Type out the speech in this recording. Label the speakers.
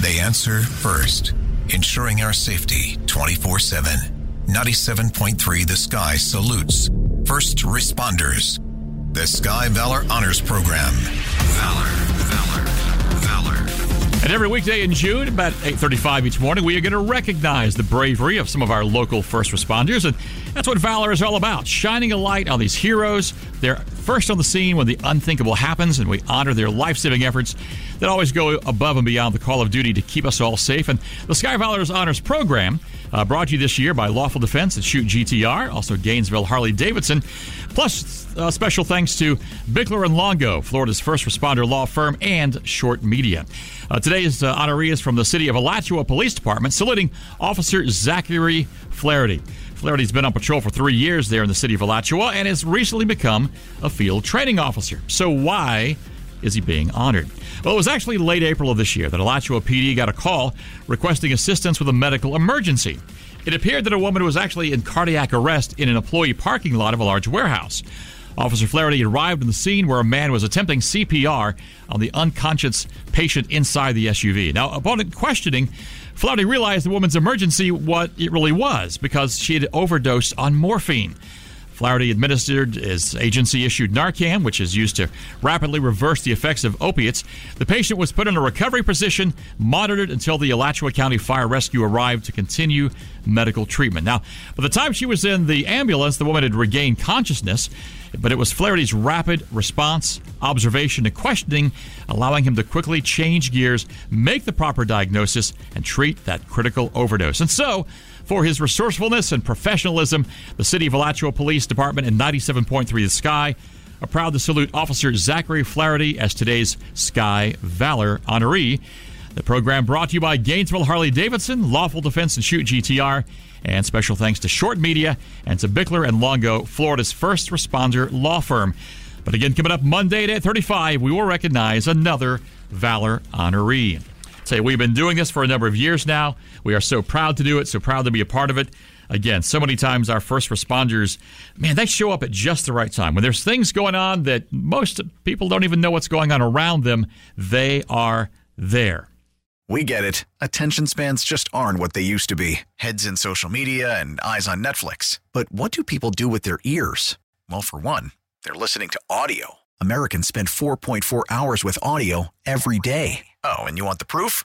Speaker 1: They answer first, ensuring our safety 24 7. 97.3 The Sky salutes first responders. The Sky Valor Honors Program. Valor, Valor.
Speaker 2: And every weekday in June, about 8.35 each morning, we are going to recognize the bravery of some of our local first responders. And that's what Valor is all about, shining a light on these heroes. They're first on the scene when the unthinkable happens, and we honor their life-saving efforts that always go above and beyond the call of duty to keep us all safe. And the Sky Valor's Honors Program uh, brought to you this year by Lawful Defense and Shoot GTR, also Gainesville Harley Davidson. Plus, uh, special thanks to Bichler and Longo, Florida's first responder law firm, and Short Media. Uh, today's uh, honoree is from the city of Alachua Police Department, saluting Officer Zachary Flaherty. Flaherty's been on patrol for three years there in the city of Alachua and has recently become a field training officer. So, why is he being honored? Well, it was actually late April of this year that Alachua PD got a call requesting assistance with a medical emergency. It appeared that a woman was actually in cardiac arrest in an employee parking lot of a large warehouse. Officer Flaherty arrived on the scene where a man was attempting CPR on the unconscious patient inside the SUV. Now, upon questioning, Flaherty realized the woman's emergency what it really was because she had overdosed on morphine. Flaherty administered his agency issued Narcan, which is used to rapidly reverse the effects of opiates. The patient was put in a recovery position, monitored until the Alachua County Fire Rescue arrived to continue medical treatment. Now, by the time she was in the ambulance, the woman had regained consciousness, but it was Flaherty's rapid response, observation, and questioning allowing him to quickly change gears, make the proper diagnosis, and treat that critical overdose. And so, for his resourcefulness and professionalism, the City of Alachua Police Department and 97.3 The Sky are proud to salute Officer Zachary Flaherty as today's Sky Valor honoree. The program brought to you by Gainesville Harley Davidson, Lawful Defense and Shoot GTR, and special thanks to Short Media and to Bichler and Longo, Florida's first responder law firm. But again, coming up Monday at 8:35, we will recognize another Valor honoree. Say we've been doing this for a number of years now. We are so proud to do it, so proud to be a part of it. Again, so many times our first responders, man, they show up at just the right time. When there's things going on that most people don't even know what's going on around them, they are there.
Speaker 3: We get it. Attention spans just aren't what they used to be heads in social media and eyes on Netflix. But what do people do with their ears? Well, for one, they're listening to audio. Americans spend 4.4 hours with audio every day. Oh, and you want the proof?